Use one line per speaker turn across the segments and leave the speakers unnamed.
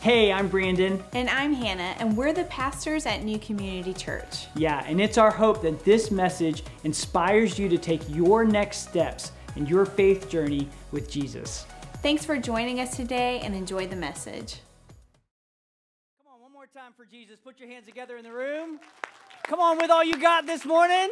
Hey, I'm Brandon.
And I'm Hannah, and we're the pastors at New Community Church.
Yeah, and it's our hope that this message inspires you to take your next steps in your faith journey with Jesus.
Thanks for joining us today and enjoy the message.
Come on, one more time for Jesus. Put your hands together in the room. Come on with all you got this morning.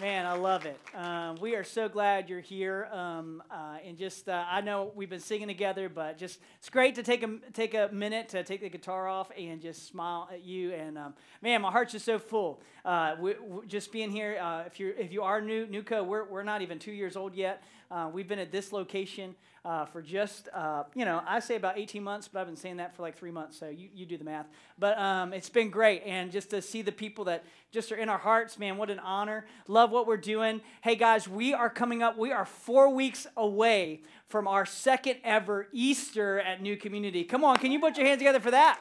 Man, I love it. Um, we are so glad you're here. Um, uh, and just, uh, I know we've been singing together, but just, it's great to take a, take a minute to take the guitar off and just smile at you. And um, man, my heart's just so full. Uh, we, we, just being here, uh, if, you're, if you are new, Newco, we're, we're not even two years old yet. Uh, we've been at this location uh, for just, uh, you know, I say about 18 months, but I've been saying that for like three months, so you, you do the math. But um, it's been great. And just to see the people that just are in our hearts, man, what an honor. Love what we're doing. Hey, guys, we are coming up, we are four weeks away from our second ever Easter at New Community. Come on, can you put your hands together for that?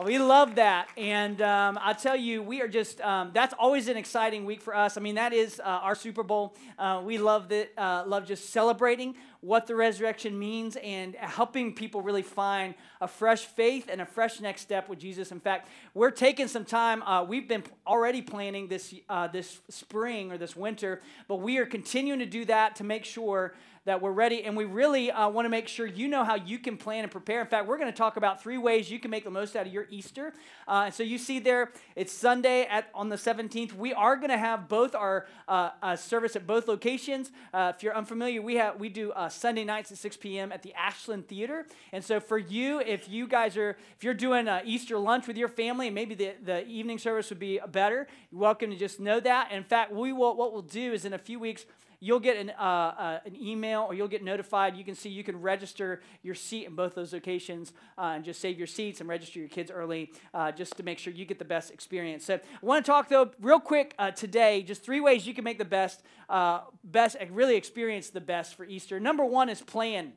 We love that. And um, I tell you, we are just, um, that's always an exciting week for us. I mean, that is uh, our Super Bowl. Uh, we love it, uh, love just celebrating what the resurrection means and helping people really find a fresh faith and a fresh next step with Jesus. In fact, we're taking some time. Uh, we've been already planning this, uh, this spring or this winter, but we are continuing to do that to make sure that we're ready. And we really uh, want to make sure you know how you can plan and prepare. In fact, we're going to talk about three ways you can make the most out of your Easter. Uh, so you see there, it's Sunday at on the 17th. We are going to have both our uh, uh service at both locations. Uh, if you're unfamiliar, we have we do uh, Sunday nights at 6 p.m. at the Ashland Theater. And so for you, if you guys are if you're doing Easter lunch with your family, maybe the, the evening service would be better, you're welcome to just know that. in fact, we will what we'll do is in a few weeks you'll get an, uh, uh, an email or you'll get notified. You can see you can register your seat in both those locations uh, and just save your seats and register your kids early uh, just to make sure you get the best experience. So I want to talk though real quick uh, today, just three ways you can make the best, uh, best, really experience the best for Easter. Number one is plan.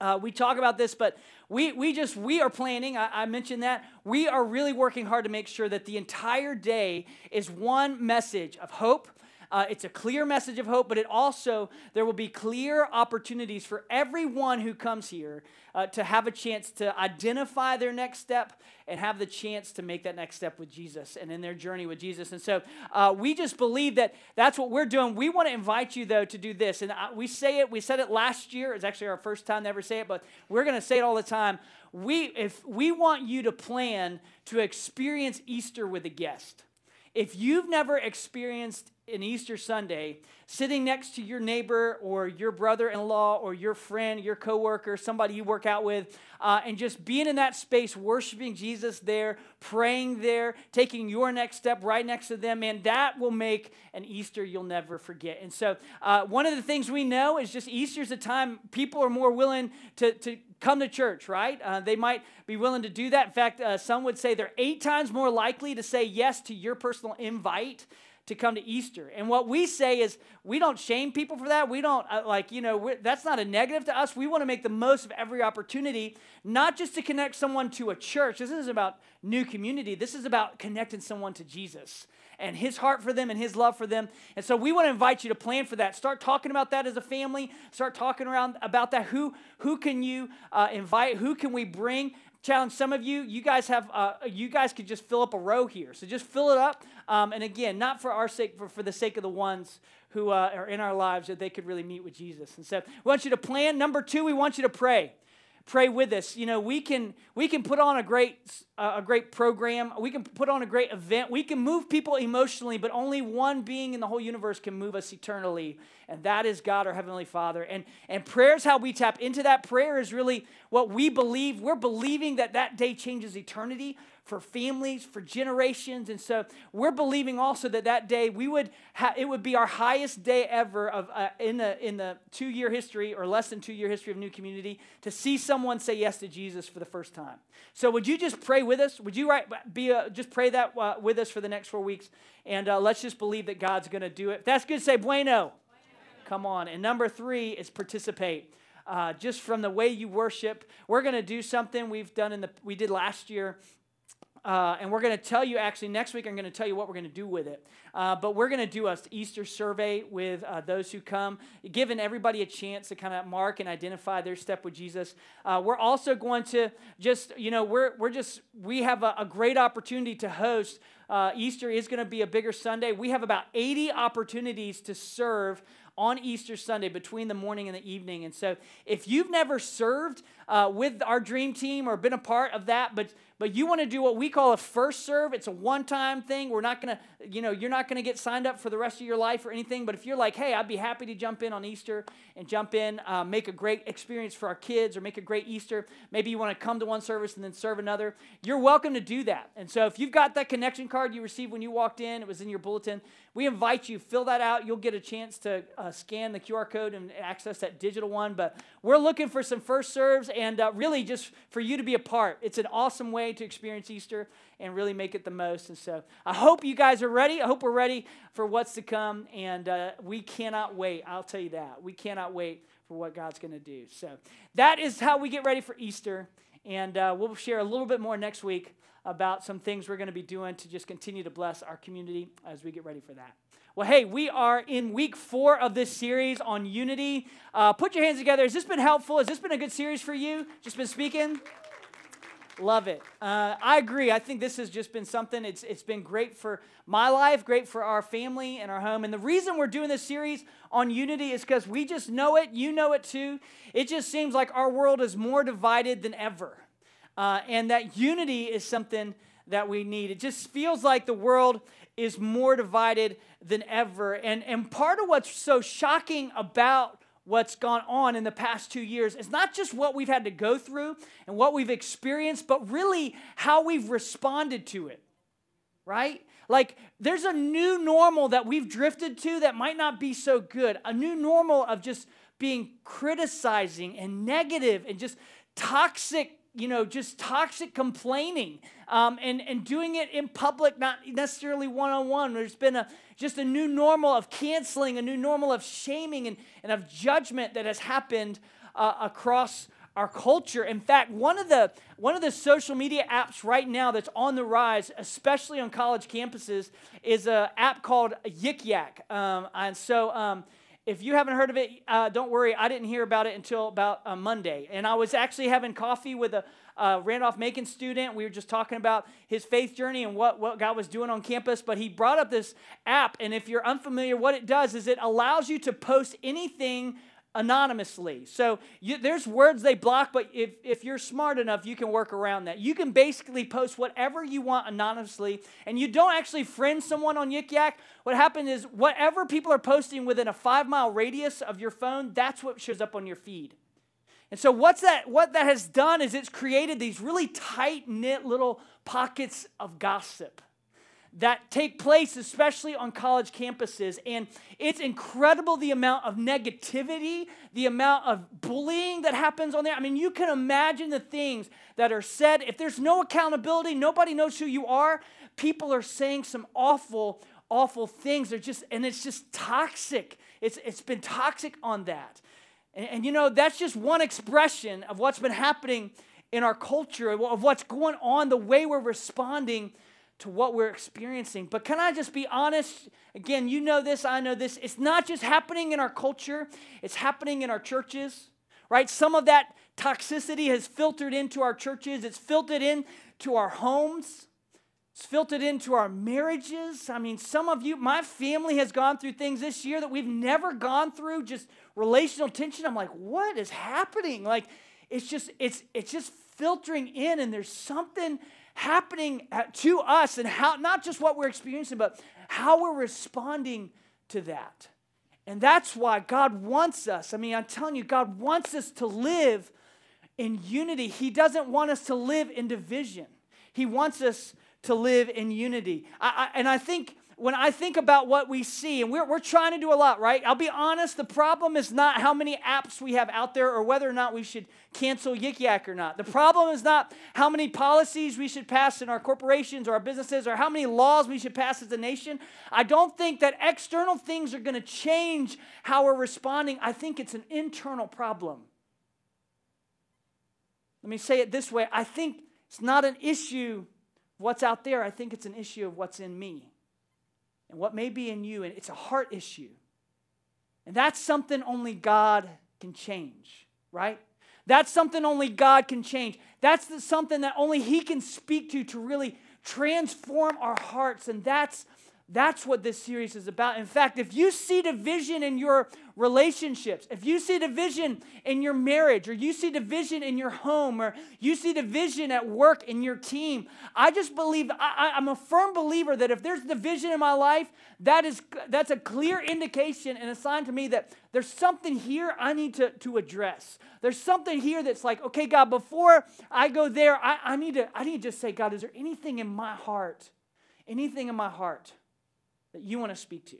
Uh, we talk about this, but we, we just, we are planning. I, I, mentioned that. We are really working hard to make sure that the entire day is one message of hope, uh, it's a clear message of hope, but it also, there will be clear opportunities for everyone who comes here uh, to have a chance to identify their next step and have the chance to make that next step with Jesus and in their journey with Jesus. And so uh, we just believe that that's what we're doing. We want to invite you, though, to do this. And uh, we say it, we said it last year. It's actually our first time to ever say it, but we're going to say it all the time. We, if we want you to plan to experience Easter with a guest. If you've never experienced an Easter Sunday, sitting next to your neighbor or your brother in law or your friend, your coworker, somebody you work out with, uh, and just being in that space, worshiping Jesus there, praying there, taking your next step right next to them, man, that will make an Easter you'll never forget. And so, uh, one of the things we know is just Easter's a time people are more willing to, to come to church, right? Uh, they might be willing to do that. In fact, uh, some would say they're eight times more likely to say yes to your personal invite to come to Easter. And what we say is we don't shame people for that. We don't, uh, like, you know, that's not a negative to us. We want to make the most of every opportunity, not just to connect someone to a church. This isn't about new community, this is about connecting someone to Jesus and his heart for them and his love for them. And so we want to invite you to plan for that. Start talking about that as a family. Start talking around about that. Who, who can you uh, invite? Who can we bring? challenge some of you you guys have uh, you guys could just fill up a row here so just fill it up um, and again not for our sake but for the sake of the ones who uh, are in our lives that they could really meet with jesus and so we want you to plan number two we want you to pray pray with us. You know we can we can put on a great uh, a great program. We can put on a great event. We can move people emotionally but only one being in the whole universe can move us eternally and that is god our heavenly father. And and prayer is how we tap into that. Prayer is really what we believe. We're believing that that day changes eternity for families, for generations. And so we're believing also that that day we would ha- it would be our highest day ever of uh, in the in the two year history or less than two year history of New Community to see someone say yes to Jesus for the first time. So would you just pray with us? Would you right, be a, just pray that uh, with us for the next four weeks? And uh, let's just believe that God's going to do it. If that's good, say bueno. bueno. Come on. And number three is participate. Uh, just from the way you worship, we're going to do something we've done in the we did last year Uh, and we're going to tell you actually next week i'm going to tell you what we're going to do with it. Uh, but we're going to do a easter survey with uh, those who come giving everybody a chance to kind of mark and identify their step with jesus. Uh, we're also going to just you know we're, we're just we have a, a great opportunity to host uh, easter is going to be a bigger sunday. We have about 80 opportunities to serve on Easter Sunday between the morning and the evening. And so, if you've never served uh, with our dream team or been a part of that, but but you want to do what we call a first serve, it's a one-time thing. We're not gonna, you know, you're not gonna get signed up for the rest of your life or anything. But if you're like, hey, I'd be happy to jump in on Easter and jump in, uh, make a great experience for our kids, or make a great Easter. Maybe you want to come to one service and then serve another. You're welcome to do that. And so, if you've got that connection card you received when you walked in, it was in your bulletin. We invite you, fill that out. You'll get a chance to uh, scan the QR code and access that digital one. But we're looking for some first serves and uh, really just for you to be a part. It's an awesome way to experience Easter and really make it the most. And so I hope you guys are ready. I hope we're ready for what's to come. And uh, we cannot wait. I'll tell you that. We cannot wait for what God's going to do. So that is how we get ready for Easter. And uh, we'll share a little bit more next week about some things we're going to be doing to just continue to bless our community as we get ready for that. Well, hey, we are in week four of this series on unity. Uh, put your hands together. Has this been helpful? Has this been a good series for you? Just been speaking? Love it. Uh, I agree. I think this has just been something, it's, it's been great for my life, great for our family and our home. And the reason we're doing this series on unity is because we just know it. You know it too. It just seems like our world is more divided than ever. Uh, and that unity is something that we need. It just feels like the world is more divided than ever. And, and part of what's so shocking about what's gone on in the past two years is not just what we've had to go through and what we've experienced, but really how we've responded to it, right? Like, there's a new normal that we've drifted to that might not be so good. A new normal of just being criticizing and negative and just toxic you know, just toxic complaining um, and, and doing it in public, not necessarily one on one. There's been a, just a new normal of canceling, a new normal of shaming and, and of judgment that has happened uh, across our culture. In fact, one of the one of the social media apps right now that's on the rise, especially on college campuses, is an app called Yik Yak. Um, and so um, if you haven't heard of it, uh, don't worry. I didn't hear about it until about uh, Monday. And I was actually having coffee with a uh, Randolph Macon student. We were just talking about his faith journey and what, what God was doing on campus. But he brought up this app. And if you're unfamiliar, what it does is it allows you to post anything anonymously. So you, there's words they block, but if, if you're smart enough, you can work around that. You can basically post whatever you want anonymously, and you don't actually friend someone on Yik Yak. What happens is whatever people are posting within a five mile radius of your phone, that's what shows up on your feed. And so what's that what that has done is it's created these really tight knit little pockets of gossip that take place, especially on college campuses. And it's incredible the amount of negativity, the amount of bullying that happens on there. I mean, you can imagine the things that are said. If there's no accountability, nobody knows who you are, people are saying some awful, awful things. They're just, and it's just toxic. It's, it's been toxic on that. And, and you know, that's just one expression of what's been happening in our culture, of what's going on, the way we're responding to what we're experiencing. But can I just be honest? Again, you know this, I know this. It's not just happening in our culture, it's happening in our churches, right? Some of that toxicity has filtered into our churches, it's filtered into our homes. It's filtered into our marriages. I mean, some of you, my family has gone through things this year that we've never gone through, just relational tension. I'm like, what is happening? Like, it's just, it's, it's just filtering in, and there's something happening to us and how not just what we're experiencing, but how we're responding to that. And that's why God wants us. I mean, I'm telling you, God wants us to live in unity. He doesn't want us to live in division. He wants us to live in unity. I, I, and I think when I think about what we see, and we're, we're trying to do a lot, right? I'll be honest, the problem is not how many apps we have out there or whether or not we should cancel Yik Yak or not. The problem is not how many policies we should pass in our corporations or our businesses or how many laws we should pass as a nation. I don't think that external things are going to change how we're responding. I think it's an internal problem. Let me say it this way I think it's not an issue of what's out there. I think it's an issue of what's in me and what may be in you. And it's a heart issue. And that's something only God can change, right? That's something only God can change. That's the, something that only He can speak to to really transform our hearts. And that's that's what this series is about. In fact, if you see division in your relationships, if you see division in your marriage, or you see division in your home, or you see division at work in your team, I just believe, I, am a firm believer that if there's division in my life, that is, that's a clear indication and a sign to me that there's something here I need to, to address. There's something here that's like, okay, God, before I go there, I, I, need to, I need to just say, God, is there anything in my heart, anything in my heart that you want to speak to.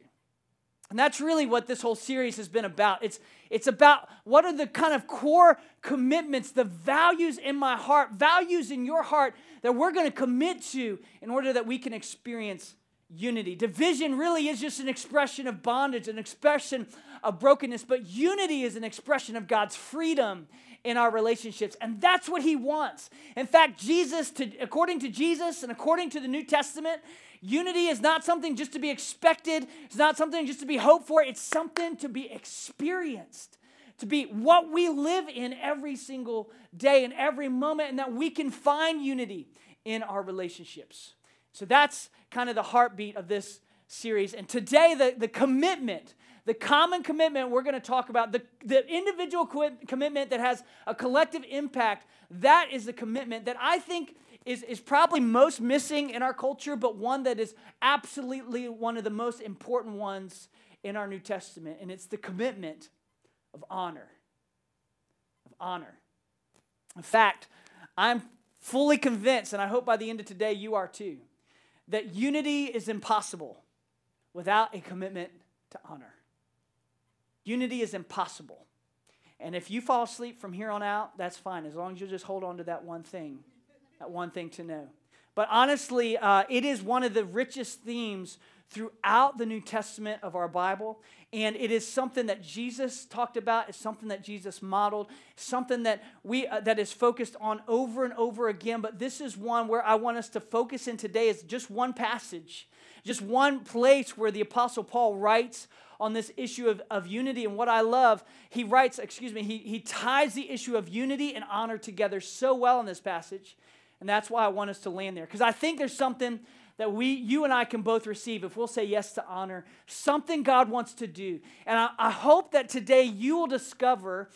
And that's really what this whole series has been about. It's, it's about what are the kind of core commitments, the values in my heart, values in your heart that we're going to commit to in order that we can experience unity. Division really is just an expression of bondage, an expression of brokenness, but unity is an expression of God's freedom in our relationships. And that's what he wants. In fact, Jesus, to, according to Jesus and according to the New Testament, Unity is not something just to be expected, it's not something just to be hoped for, it's something to be experienced, to be what we live in every single day and every moment, and that we can find unity in our relationships. So that's kind of the heartbeat of this series. And today, the, the commitment, the common commitment we're going to talk about, the, the individual co- commitment that has a collective impact, that is the commitment that I think is, is probably most missing in our culture, but one that is absolutely one of the most important ones in our New Testament, and it's the commitment of honor. Of honor. In fact, I'm fully convinced, and I hope by the end of today you are too, that unity is impossible without a commitment to honor. Unity is impossible. And if you fall asleep from here on out, that's fine, as long as you just hold on to that one thing one thing to know. But honestly, uh, it is one of the richest themes throughout the New Testament of our Bible. And it is something that Jesus talked about, it's something that Jesus modeled, something that we uh, that is focused on over and over again. But this is one where I want us to focus in today is just one passage, just one place where the Apostle Paul writes on this issue of, of unity. And what I love, he writes, excuse me, he, he ties the issue of unity and honor together so well in this passage. And that's why I want us to land there. Because I think there's something that we, you and I can both receive if we'll say yes to honor, something God wants to do. And I, I hope that today you will discover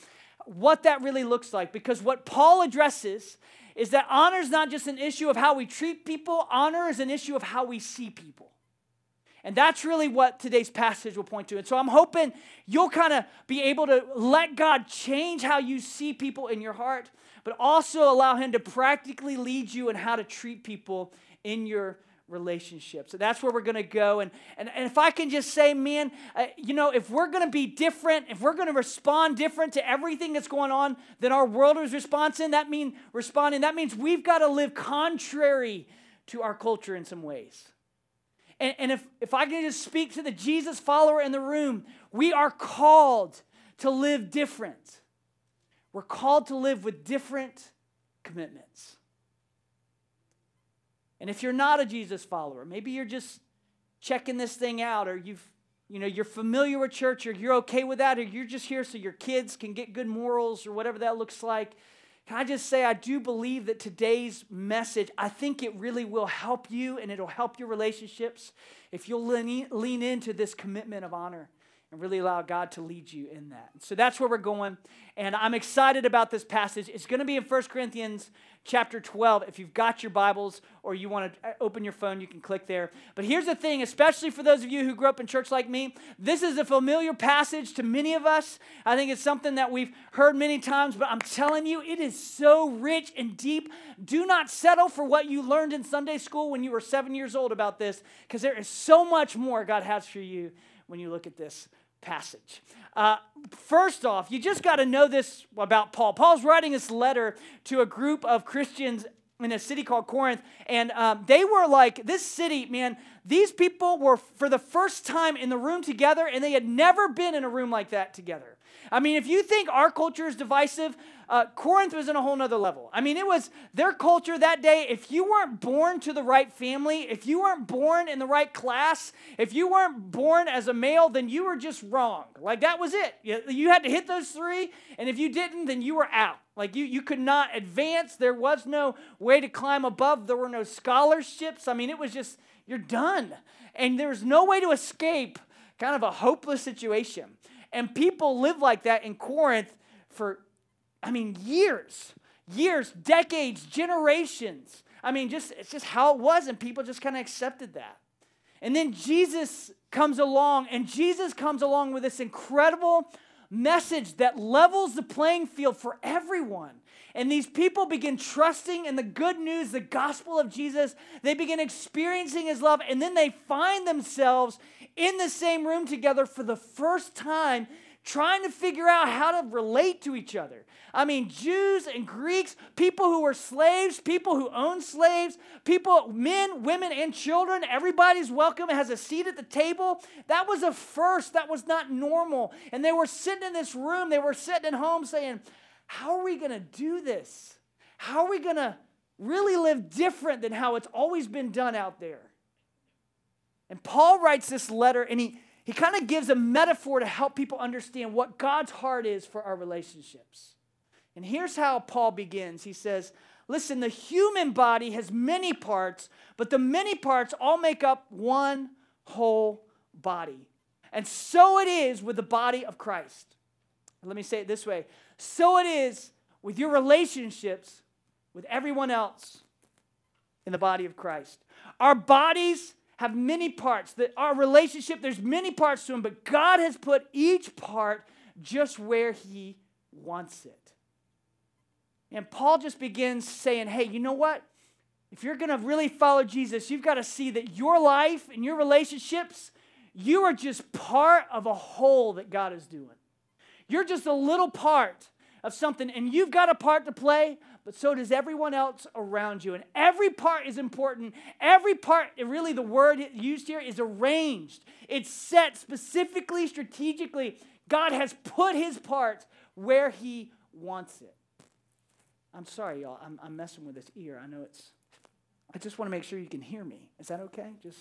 what that really looks like. Because what Paul addresses is that honor is not just an issue of how we treat people, honor is an issue of how we see people. And that's really what today's passage will point to. And so I'm hoping you'll kind of be able to let God change how you see people in your heart but also allow Him to practically lead you in how to treat people in your relationship. So that's where we're going to go. And, and, and if I can just say, man, uh, you know, if we're going to be different, if we're going to respond different to everything that's going on than our world is responding, that mean responding, that means we've got to live contrary to our culture in some ways. And, and if, if I can just speak to the Jesus follower in the room, we are called to live different. We're called to live with different commitments. And if you're not a Jesus follower, maybe you're just checking this thing out or you've you know you're familiar with church or you're okay with that or you're just here so your kids can get good morals or whatever that looks like can i just say i do believe that today's message i think it really will help you and it'll help your relationships if you'll lean, lean into this commitment of honor and really allow God to lead you in that. So that's where we're going. And I'm excited about this passage. It's going to be in 1 Corinthians chapter 12. If you've got your Bibles or you want to uh, open your phone, you can click there. But here's the thing, especially for those of you who grew up in church like me, this is a familiar passage to many of us. I think it's something that we've heard many times, but I'm telling you, it is so rich and deep. Do not settle for what you learned in Sunday school when you were seven years old about this, because there is so much more God has for you when you look at this passage. Uh, first off, you just got to know this about Paul. Paul's writing this letter to a group of Christians in a city called Corinth, and um, they were like, this city, man, these people were for the first time in the room together, and they had never been in a room like that together. I mean, if you think our culture is divisive, uh, Corinth was in a whole nother level. I mean, it was their culture that day. If you weren't born to the right family, if you weren't born in the right class, if you weren't born as a male, then you were just wrong. Like that was it. You, you had to hit those three, and if you didn't, then you were out. Like you, you could not advance. There was no way to climb above. There were no scholarships. I mean, it was just, you're done. And there's no way to escape kind of a hopeless situation. And people live like that in Corinth for, I mean, years, years, decades, generations. I mean, just it's just how it was, and people just kind of accepted that. And then Jesus comes along, and Jesus comes along with this incredible message that levels the playing field for everyone. And these people begin trusting in the good news, the gospel of Jesus. They begin experiencing his love, and then they find themselves in the same room together for the first time, trying to figure out how to relate to each other. I mean, Jews and Greeks, people who were slaves, people who owned slaves, people, men, women, and children, everybody's welcome, has a seat at the table. That was a first. That was not normal. And they were sitting in this room, they were sitting at home saying, How are we going to do this? How are we going to really live different than how it's always been done out there? And Paul writes this letter and he, he kind of gives a metaphor to help people understand what God's heart is for our relationships. And here's how Paul begins He says, Listen, the human body has many parts, but the many parts all make up one whole body. And so it is with the body of Christ. Let me say it this way so it is with your relationships with everyone else in the body of Christ. Our bodies have many parts. That our relationship, there's many parts to them, but God has put each part just where He wants it. And Paul just begins saying, hey, you know what? If you're going to really follow Jesus, you've got to see that your life and your relationships, you are just part of a whole that God is doing. You're just a little part of something, and you've got a part to play, but so does everyone else around you. And every part is important. Every part, really, the word used here is arranged, it's set specifically, strategically. God has put his part where he wants it. I'm sorry, y'all. I'm, I'm messing with this ear. I know it's, I just want to make sure you can hear me. Is that okay? Just.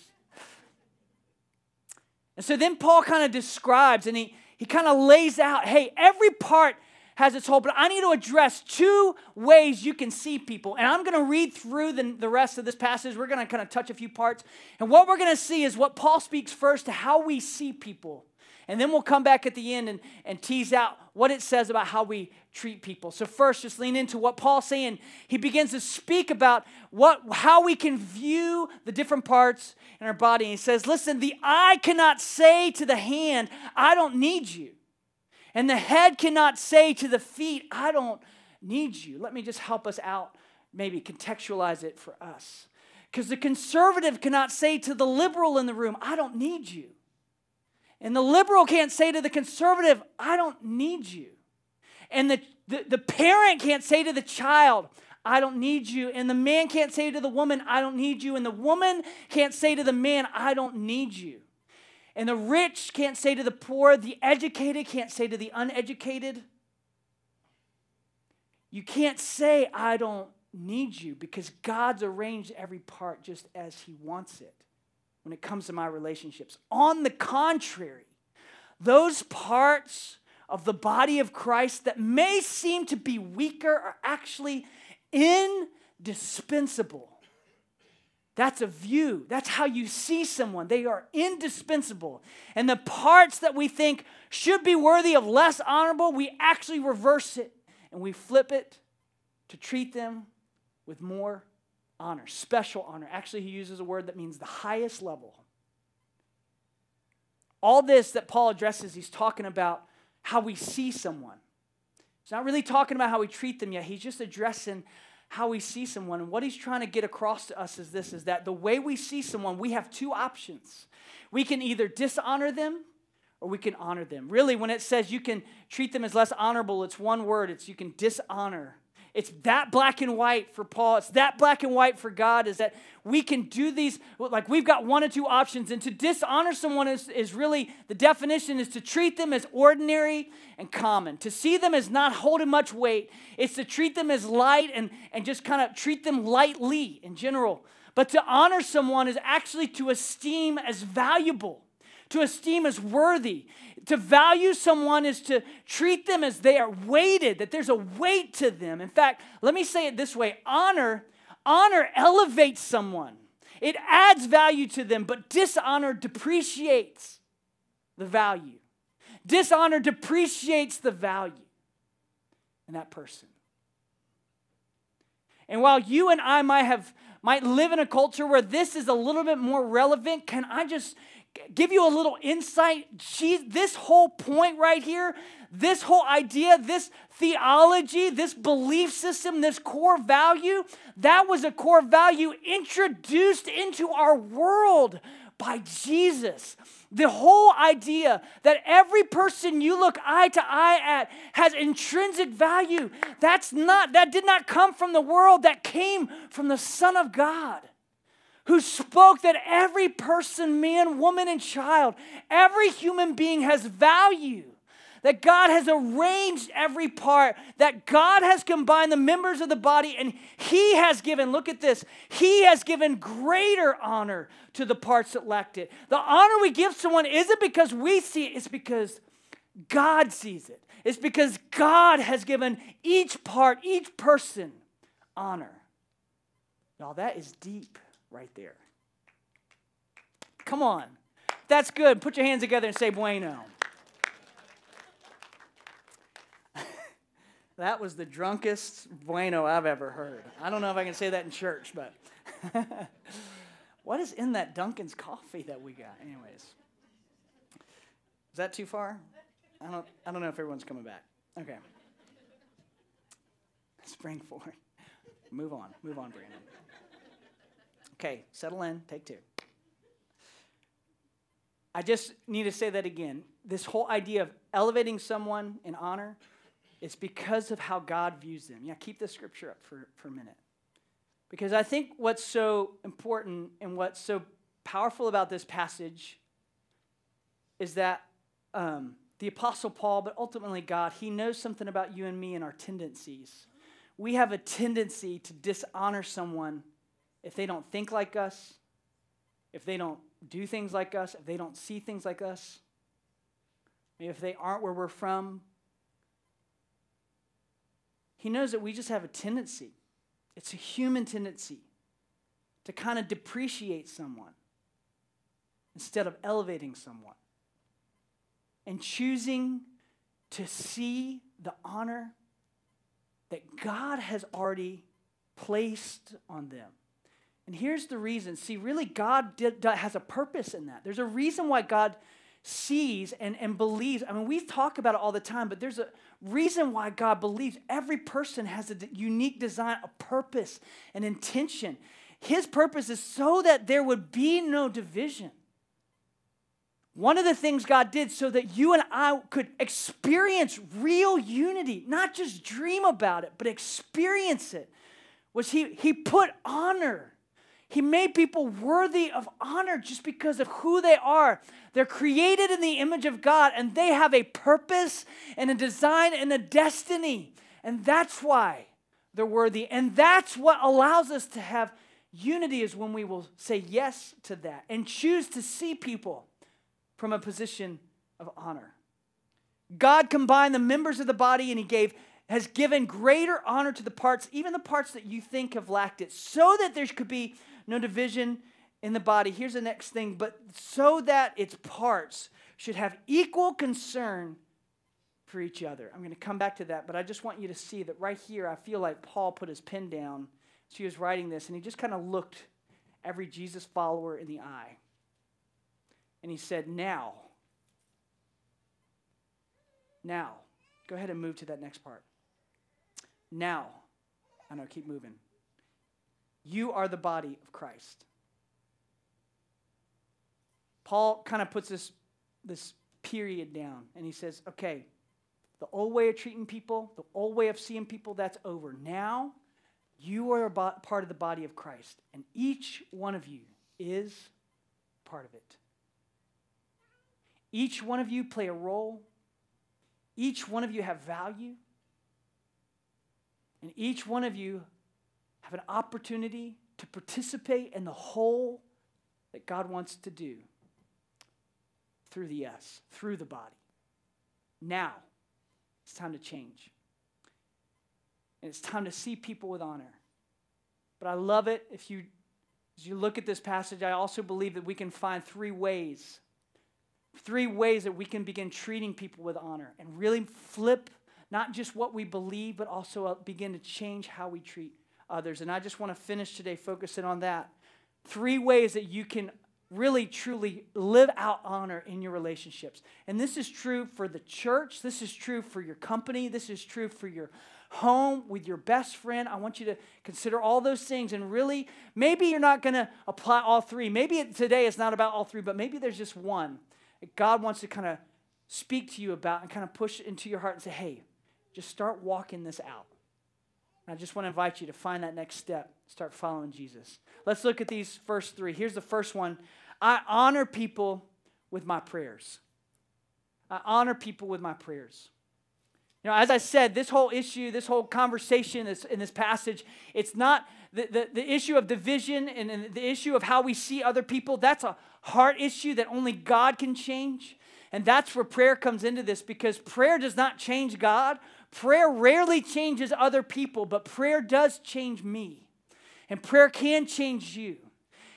And so then Paul kind of describes and he, he kind of lays out hey, every part has its whole, but I need to address two ways you can see people. And I'm going to read through the, the rest of this passage. We're going to kind of touch a few parts. And what we're going to see is what Paul speaks first to how we see people. And then we'll come back at the end and, and tease out what it says about how we treat people. So first, just lean into what Paul's saying. He begins to speak about what how we can view the different parts in our body. And he says, listen, the eye cannot say to the hand, I don't need you. And the head cannot say to the feet, I don't need you. Let me just help us out, maybe contextualize it for us. Because the conservative cannot say to the liberal in the room, I don't need you. And the liberal can't say to the conservative, I don't need you. And the, the, the parent can't say to the child, I don't need you. And the man can't say to the woman, I don't need you. And the woman can't say to the man, I don't need you. And the rich can't say to the poor, the educated can't say to the uneducated. You can't say, I don't need you, because God's arranged every part just as He wants it when it comes to my relationships. On the contrary, those parts of the body of Christ that may seem to be weaker are actually indispensable that's a view. That's how you see someone. They are indispensable. And the parts that we think should be worthy of less honorable, we actually reverse it and we flip it to treat them with more honor, special honor. Actually, he uses a word that means the highest level. All this that Paul addresses, he's talking about how we see someone. He's not really talking about how we treat them yet. He's just addressing how we see someone. And what he's trying to get across to us is this is that the way we see someone, we have two options. We can either dishonor them or we can honor them. Really, when it says you can treat them as less honorable, it's one word it's you can dishonor. It's that black and white for Paul. It's that black and white for God is that we can do these, like we've got one or two options. And to dishonor someone is, is really, the definition is to treat them as ordinary and common. To see them as not holding much weight. It's to treat them as light and, and just kind of treat them lightly in general. But to honor someone is actually to esteem as valuable to esteem as worthy. To value someone is to treat them as they are weighted, that there's a weight to them. In fact, let me say it this way honor, honor elevates someone. It adds value to them, but dishonor depreciates the value. Dishonor depreciates the value in that person. And while you and I might have might live in a culture where this is a little bit more relevant, can I just give you a little insight. She, this whole point right here, this whole idea, this theology, this belief system, this core value, that was a core value introduced into our world by Jesus. The whole idea that every person you look eye to eye at has intrinsic value. That's not, that did not come from the world, that came from the Son of God who spoke that every person, man, woman, and child, every human being has value. That God has arranged every part, that God has combined the members of the body, and He has given, look at this, He has given greater honor to the parts that lacked it. The honor we give someone isn't because we see it, it's because God sees it. It's because God has given each part, each person, honor. Y'all, that is deep right there. Come on. That's good. Put your hands together and say bueno. that was the drunkest bueno I've ever heard. I don't know if I can say that in church, but what is in that Dunkin's coffee that we got? Anyways, is that too far? I don't, I don't know if everyone's coming back. Okay. Spring forward. Move on. Move on, Brandon. Okay, settle in, take two. I just need to say that again. This whole idea of elevating someone in honor, it's because of how God views them. Yeah, keep the scripture up for, for a minute. Because I think what's so important and what's so powerful about this passage is that um, the Apostle Paul, but ultimately God, he knows something about you and me and our tendencies. We have a tendency to dishonor someone if they don't think like us, if they don't do things like us, if they don't see things like us, if they aren't where we're from, he knows that we just have a tendency. It's a human tendency to kind of depreciate someone instead of elevating someone. And choosing to see the honor that God has already placed on them. And here's the reason. See, really, God did, has a purpose in that. There's a reason why God sees and, and believes. I mean, we talk about it all the time, but there's a reason why God believes every person has a unique design, a purpose, an intention. His purpose is so that there would be no division. One of the things God did so that you and I could experience real unity, not just dream about it, but experience it, was He, he put honor he made people worthy of honor just because of who they are. They're created in the image of God and they have a purpose and a design and a destiny. And that's why they're worthy. And that's what allows us to have unity, is when we will say yes to that and choose to see people from a position of honor. God combined the members of the body and He gave has given greater honor to the parts, even the parts that you think have lacked it, so that there could be no division in the body. Here's the next thing, but so that its parts should have equal concern for each other. I'm going to come back to that, but I just want you to see that right here, I feel like Paul put his pen down as he was writing this, and he just kind of looked every Jesus follower in the eye. And he said, Now, now, go ahead and move to that next part. Now, I know, keep moving. You are the body of Christ. Paul kind of puts this, this period down and he says, okay, The old way of treating people, the old way of seeing people, that's over. Now, you are part of the body of Christ, and each one of you is part of it. Each one of you play a role. Each one of you have value. And each one of you have an opportunity to participate in the whole that God wants to do through the us, through the body. Now, it's time to change. And it's time to see people with honor. But I love it if you as you look at this passage, I also believe that we can find three ways. Three ways that we can begin treating people with honor and really flip not just what we believe, but also uh, begin to change how we treat others. And I just want to finish today focusing on that. Three ways that you can really truly live out honor in your relationships. And this is true for the church, this is true for your company, this is true for your home with your best friend. I want you to consider all those things and really, maybe you're not going to apply all three. Maybe today it's not about all three, but maybe there's just one God wants to kind of speak to you about and kind of push into your heart and say, hey, just start walking this out. I just want to invite you to find that next step. Start following Jesus. Let's look at these first three. Here's the first one I honor people with my prayers. I honor people with my prayers. You know, as I said, this whole issue, this whole conversation in this passage, it's not the, the, the issue of division and, and the issue of how we see other people. That's a heart issue that only God can change. And that's where prayer comes into this because prayer does not change God. Prayer rarely changes other people, but prayer does change me. And prayer can change you.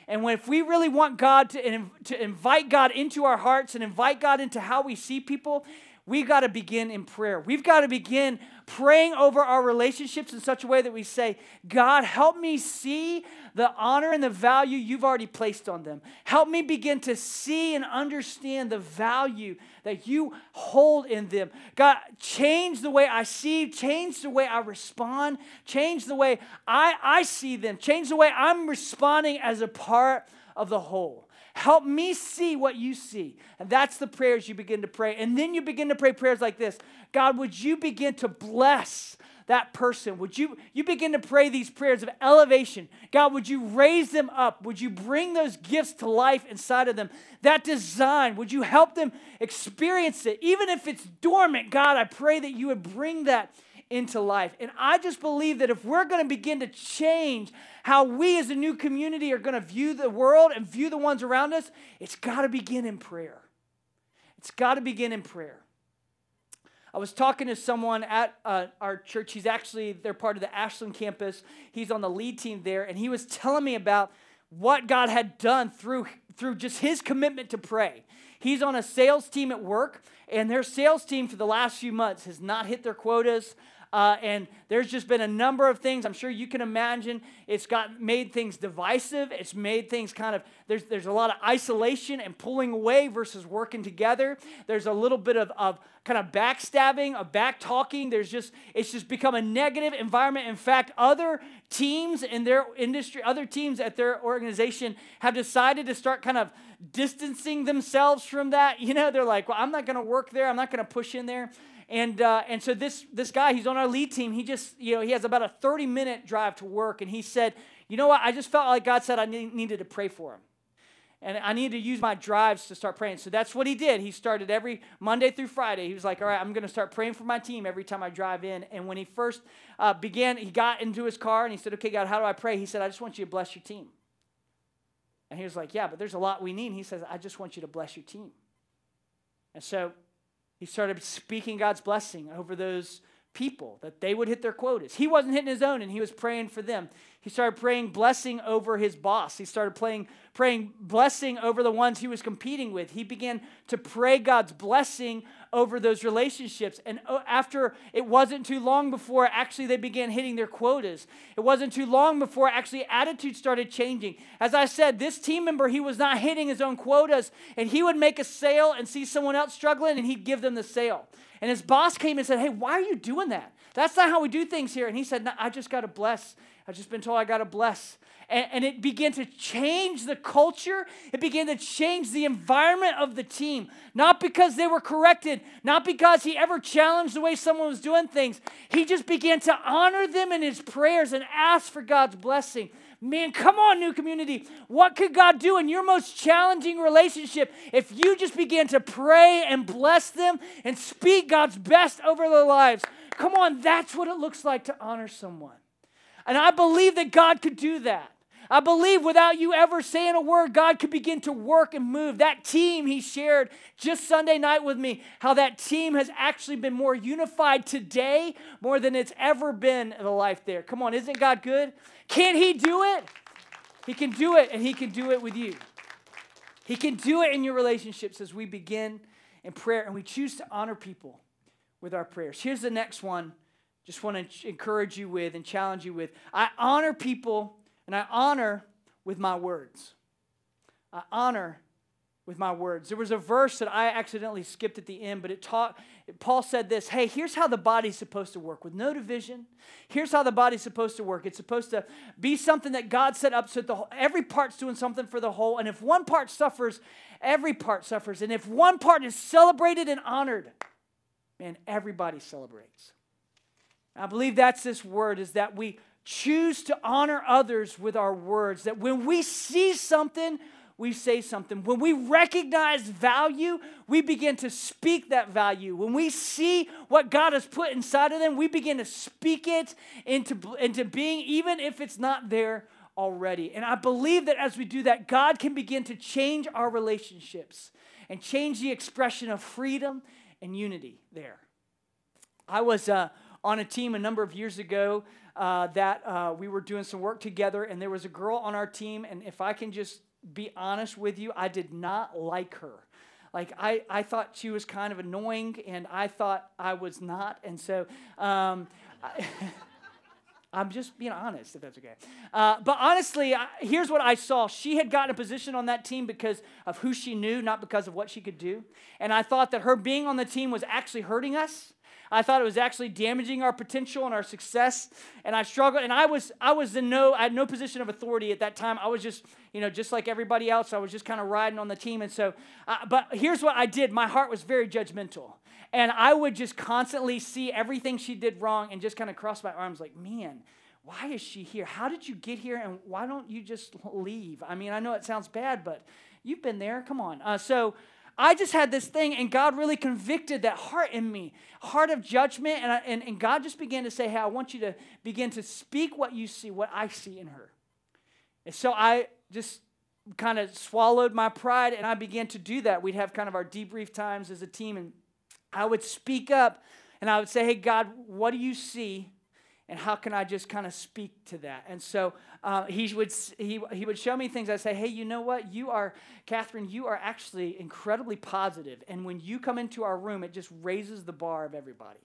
And when, if we really want God to, to invite God into our hearts and invite God into how we see people, we got to begin in prayer. We've got to begin praying over our relationships in such a way that we say, God, help me see the honor and the value you've already placed on them. Help me begin to see and understand the value that you hold in them. God, change the way I see, change the way I respond, change the way I, I see them, change the way I'm responding as a part of the whole. Help me see what you see. And that's the prayers you begin to pray. And then you begin to pray prayers like this God, would you begin to bless that person? Would you, you begin to pray these prayers of elevation? God, would you raise them up? Would you bring those gifts to life inside of them? That design, would you help them experience it? Even if it's dormant, God, I pray that you would bring that into life. And I just believe that if we're going to begin to change how we as a new community are going to view the world and view the ones around us, it's got to begin in prayer. It's got to begin in prayer. I was talking to someone at uh, our church. He's actually, they're part of the Ashland campus. He's on the lead team there, and he was telling me about what God had done through, through just his commitment to pray. He's on a sales team at work, and their sales team for the last few months has not hit their quotas. Uh, and there's just been a number of things. I'm sure you can imagine. It's got made things divisive. It's made things kind of there's there's a lot of isolation and pulling away versus working together. There's a little bit of, of kind of backstabbing, of back talking. There's just it's just become a negative environment. In fact, other teams in their industry, other teams at their organization have decided to start kind of distancing themselves from that. You know, they're like, well, I'm not going to work there. I'm not going to push in there. And, uh, and so this, this guy, he's on our lead team. He just, you know, he has about a 30 minute drive to work. And he said, you know what? I just felt like God said I need, needed to pray for him. And I needed to use my drives to start praying. So that's what he did. He started every Monday through Friday. He was like, all right, I'm going to start praying for my team every time I drive in. And when he first uh, began, he got into his car and he said, okay, God, how do I pray? He said, I just want you to bless your team. And he was like, yeah, but there's a lot we need. And he says, I just want you to bless your team. And so he started speaking God's blessing over those people that they would hit their quotas. He wasn't hitting his own and he was praying for them. He started praying blessing over his boss. He started praying, praying blessing over the ones he was competing with. He began to pray God's blessing over those relationships. And uh, after it wasn't too long before actually they began hitting their quotas. It wasn't too long before actually attitudes started changing. As I said, this team member, he was not hitting his own quotas, and he would make a sale and see someone else struggling, and he'd give them the sale. And his boss came and said, Hey, why are you doing that? That's not how we do things here. And he said, no, I just got to bless I've just been told I got to bless. And, and it began to change the culture. It began to change the environment of the team. Not because they were corrected, not because he ever challenged the way someone was doing things. He just began to honor them in his prayers and ask for God's blessing. Man, come on, new community. What could God do in your most challenging relationship if you just began to pray and bless them and speak God's best over their lives? Come on, that's what it looks like to honor someone. And I believe that God could do that. I believe without you ever saying a word, God could begin to work and move. That team he shared just Sunday night with me, how that team has actually been more unified today more than it's ever been in the life there. Come on, isn't God good? Can't he do it? He can do it, and he can do it with you. He can do it in your relationships as we begin in prayer and we choose to honor people with our prayers. Here's the next one. Just want to encourage you with and challenge you with. I honor people and I honor with my words. I honor with my words. There was a verse that I accidentally skipped at the end, but it taught Paul said this, "Hey, here's how the body's supposed to work with no division. Here's how the body's supposed to work. It's supposed to be something that God set up so that the, every part's doing something for the whole, and if one part suffers, every part suffers. And if one part is celebrated and honored, man, everybody celebrates." I believe that's this word is that we choose to honor others with our words. That when we see something, we say something. When we recognize value, we begin to speak that value. When we see what God has put inside of them, we begin to speak it into, into being, even if it's not there already. And I believe that as we do that, God can begin to change our relationships and change the expression of freedom and unity there. I was uh, on a team a number of years ago uh, that uh, we were doing some work together, and there was a girl on our team, and if I can just be honest with you, I did not like her. Like, I, I thought she was kind of annoying, and I thought I was not. And so, um, I, I'm just being honest, if that's okay. Uh, but honestly, I, here's what I saw. She had gotten a position on that team because of who she knew, not because of what she could do. And I thought that her being on the team was actually hurting us. I thought it was actually damaging our potential and our success. And I struggled. And I was I was in no I had no position of authority at that time. I was just you know just like everybody else. I was just kind of riding on the team. And so, uh, but here's what I did. My heart was very judgmental, and I would just constantly see everything she did wrong and just kind of cross my arms like, man. Why is she here? How did you get here? And why don't you just leave? I mean, I know it sounds bad, but you've been there. Come on. Uh, so, I just had this thing, and God really convicted that heart in me, heart of judgment. And, I, and, and God just began to say, Hey, I want you to begin to speak what you see, what I see in her. And so I just kind of swallowed my pride and I began to do that. We'd have kind of our debrief times as a team, and I would speak up and I would say, Hey, God, what do you see? And how can I just kind of speak to that? And so uh, he, would, he, he would show me things. I'd say, hey, you know what? You are, Catherine, you are actually incredibly positive. And when you come into our room, it just raises the bar of everybody.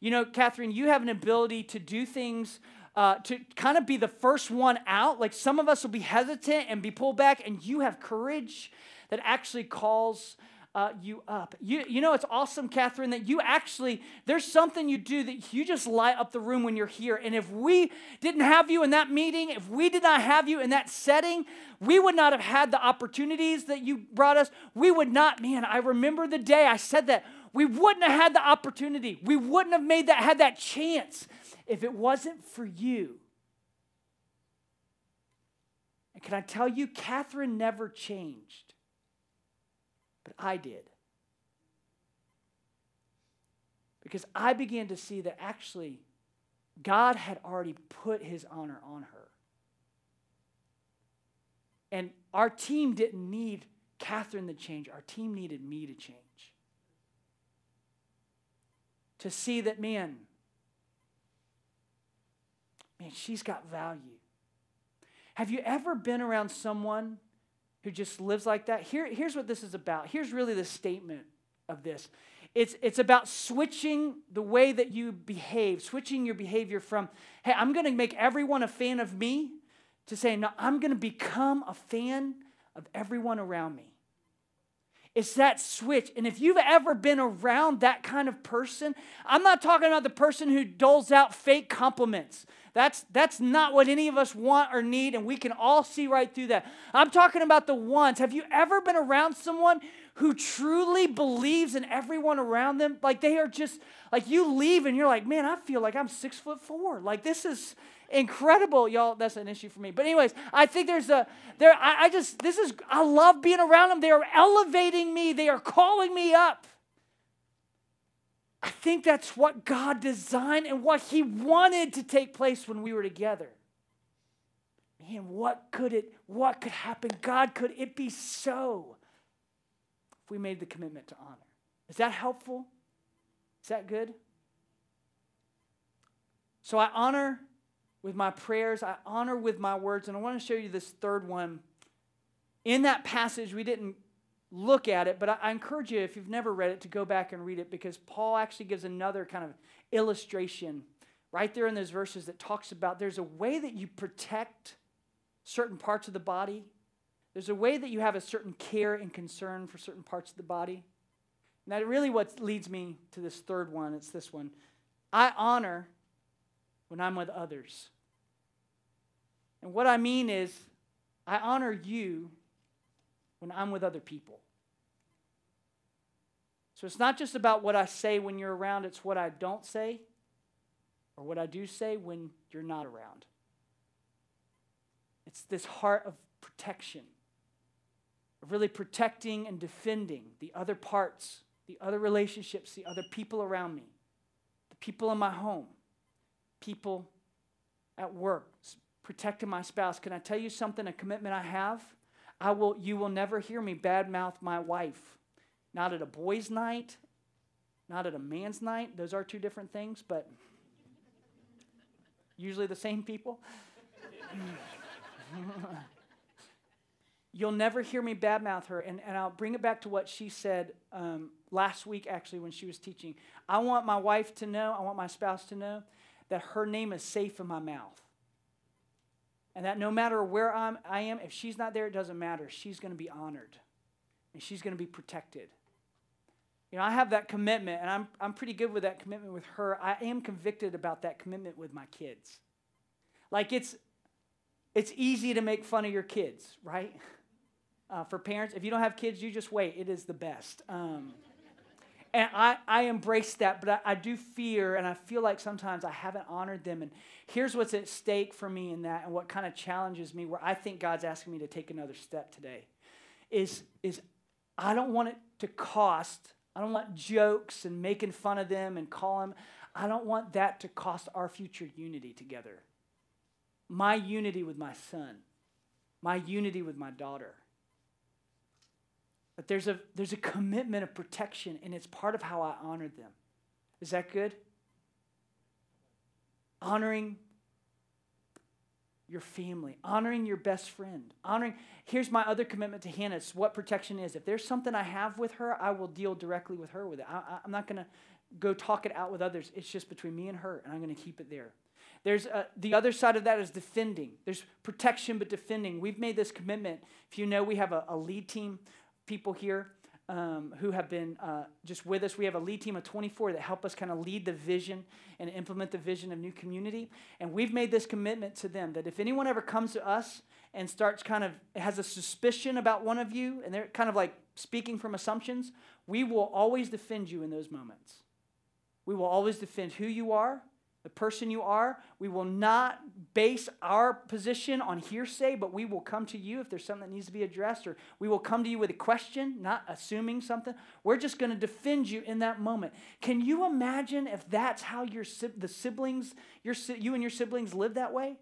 You know, Catherine, you have an ability to do things uh, to kind of be the first one out. Like some of us will be hesitant and be pulled back, and you have courage that actually calls uh, you up. You, you know, it's awesome, Catherine, that you actually, there's something you do that you just light up the room when you're here. And if we didn't have you in that meeting, if we did not have you in that setting, we would not have had the opportunities that you brought us. We would not, man, I remember the day I said that. We wouldn't have had the opportunity. We wouldn't have made that, had that chance if it wasn't for you. And can I tell you, Catherine never changed. But I did. Because I began to see that actually God had already put his honor on her. And our team didn't need Catherine to change, our team needed me to change. To see that, man, man, she's got value. Have you ever been around someone who just lives like that. Here, here's what this is about. Here's really the statement of this it's, it's about switching the way that you behave, switching your behavior from, hey, I'm going to make everyone a fan of me, to saying, no, I'm going to become a fan of everyone around me. It's that switch. And if you've ever been around that kind of person, I'm not talking about the person who doles out fake compliments. That's, that's not what any of us want or need, and we can all see right through that. I'm talking about the ones. Have you ever been around someone who truly believes in everyone around them? Like they are just, like you leave and you're like, man, I feel like I'm six foot four. Like this is incredible. Y'all, that's an issue for me. But, anyways, I think there's a, there, I, I just, this is, I love being around them. They are elevating me, they are calling me up. I think that's what God designed and what He wanted to take place when we were together. Man, what could it, what could happen? God, could it be so if we made the commitment to honor? Is that helpful? Is that good? So I honor with my prayers, I honor with my words, and I want to show you this third one. In that passage, we didn't look at it, but I, I, encourage you, if you've never read it, to go back and read it because Paul actually gives another kind of illustration right there in those verses that talks about there's a way that you protect certain parts of the body, there's a way that you have a certain care and concern for certain parts of the body. And that really what leads me to this third one. It's this one. I honor when I'm with others. And what I mean is, I honor you when I'm with other people. So it's not just about what I say when you're around, it's what I don't say or what I do say when you're not around. It's this heart of protection, of really protecting and defending the other parts, the other relationships, the other people around me, the people in my home, people at work, protecting my spouse. Can I tell you something? A commitment I have? I will, you will never hear me badmouth my wife not at a boys' night, not at a man's night. Those are two different things, but usually the same people. You'll never hear me badmouth her. And, and I'll bring it back to what she said um, last week, actually, when she was teaching. I want my wife to know, I want my spouse to know that her name is safe in my mouth. And that no matter where I'm, I am, if she's not there, it doesn't matter. She's going to be honored and she's going to be protected. You know, I have that commitment, and I'm, I'm pretty good with that commitment with her. I am convicted about that commitment with my kids. Like, it's, it's easy to make fun of your kids, right? Uh, for parents, if you don't have kids, you just wait. It is the best. Um, and I, I embrace that, but I, I do fear, and I feel like sometimes I haven't honored them. And here's what's at stake for me in that, and what kind of challenges me, where I think God's asking me to take another step today, is, is I don't want it to cost I don't want jokes and making fun of them and call them. I don't want that to cost our future unity together. My unity with my son, my unity with my daughter. But there's a, there's a commitment of protection, and it's part of how I honored them. Is that good? Honoring your family, honoring your best friend, honoring. Here's my other commitment to Hannah. It's what protection is. If there's something I have with her, I will deal directly with her with it. I, am not going to go talk it out with others. It's just between me and her, and I'm going to keep it there. There's a, the other side of that is defending. There's protection, but defending. We've made this commitment. If you know, we have a, a lead team people here um, who have been uh, just with us. We have a lead team of 24 that help us kind of lead the vision and implement the vision of New Community. And we've made this commitment to them that if anyone ever comes to us and starts kind of has a suspicion about one of you, and they're kind of like speaking from assumptions, we will always defend you in those moments. We will always defend who you are, the person you are. We will not base our position on hearsay, but we will come to you if there's something that needs to be addressed, or we will come to you with a question, not assuming something. We're just going to defend you in that moment. Can you imagine if that's how your the siblings, your you and your siblings live that way?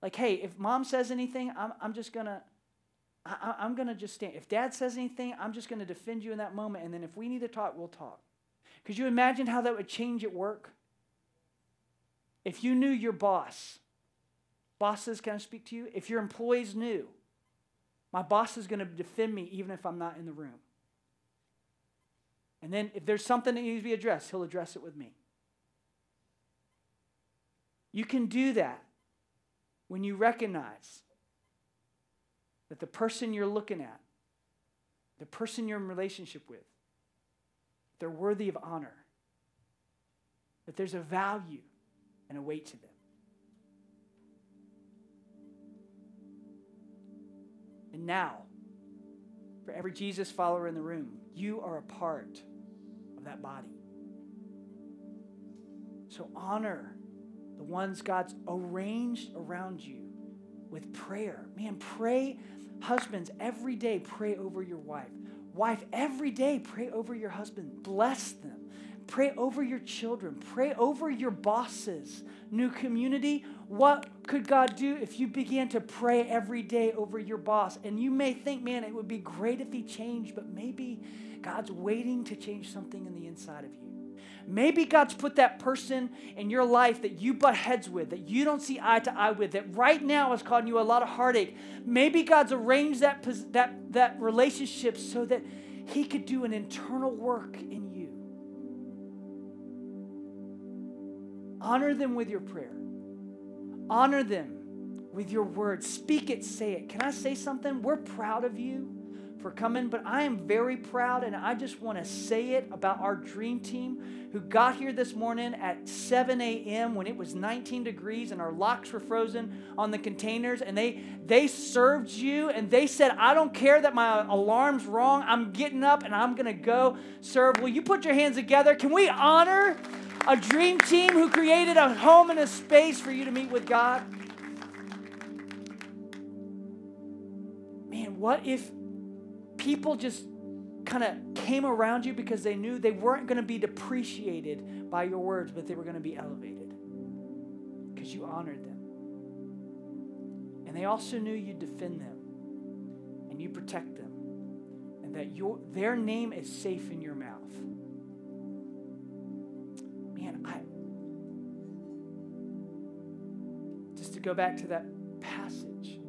Like, hey, if mom says anything, I'm, I'm just going to. I'm going to just stand. If dad says anything, I'm just going to defend you in that moment. And then if we need to talk, we'll talk. Could you imagine how that would change at work? If you knew your boss, bosses can I speak to you? If your employees knew, my boss is going to defend me even if I'm not in the room. And then if there's something that needs to be addressed, he'll address it with me. You can do that when you recognize that the person you're looking at, the person you're in relationship with, they're worthy of honor, that there's a value and await to them. And now, for every Jesus follower in the room, you are a part of that body. So honor the ones God's arranged around you with prayer. Man, pray, husbands, every day pray over your wife. Wife, every day pray over your husband. Bless them. Pray over your children. Pray over your bosses. New community, what could God do if you began to pray every day over your boss? And you may think, man, it would be great if he changed, but maybe God's waiting to change something in the inside of you. Maybe God's put that person in your life that you butt heads with, that you don't see eye to eye with, that right now is causing you a lot of heartache. Maybe God's arranged that, that, that relationship so that He could do an internal work in Honor them with your prayer, honor them with your words. Speak it, say it. Can I say something? We're proud of you for coming, but I am very proud and I just want to say it about our dream team who got here this morning at 7 a.m. when it was 19 degrees and our locks were frozen on the containers and they they served you and they said, I don't care that my alarm's wrong. I'm getting up and I'm gonna go serve. Will you put your hands together? Can we honor a dream team who created a home and a space for you to meet with God? Man, what if people just kind of came around you because they knew they weren't going to be depreciated by your words, but they were going to be elevated because you honored them. And they also knew you defend them and you protect them and that your, their name is safe in your mouth. To go back to that passage,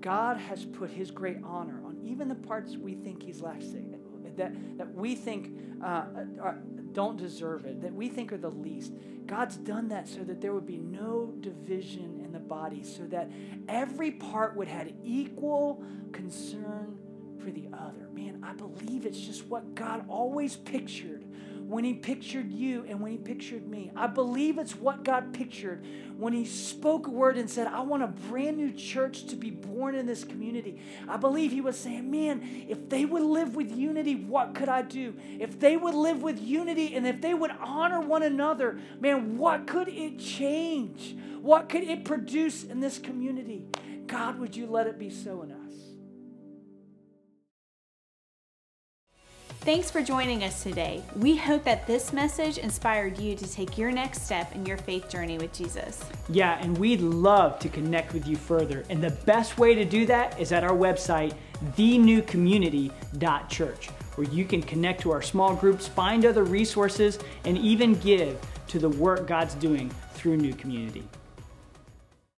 God has put his great honor on even the parts we think he's lacking, that, that we think uh, are, don't deserve it, that we think are the least. God's done that so that there would be no division in the body, so that every part would have equal concern for the other. Man, I believe it's just what God always pictured when He pictured you and when He pictured me. I believe it's what God pictured when He spoke a word and said, I want a brand new church to be born in this community. I believe He was saying, Man, if they would live with unity, what could I do? If they would live with unity and if they would honor one another, man, what could it change? What could it produce in this community? God, would you let it be so in us?
Thanks for joining us today. We hope that this message inspired you to take your next step in your faith journey with Jesus.
Yeah, and we'd love to connect with you further. And the best way to do that is at our website, thenewcommunity.church, where you can connect to our small groups, find other resources, and even give to the work God's doing through New Community.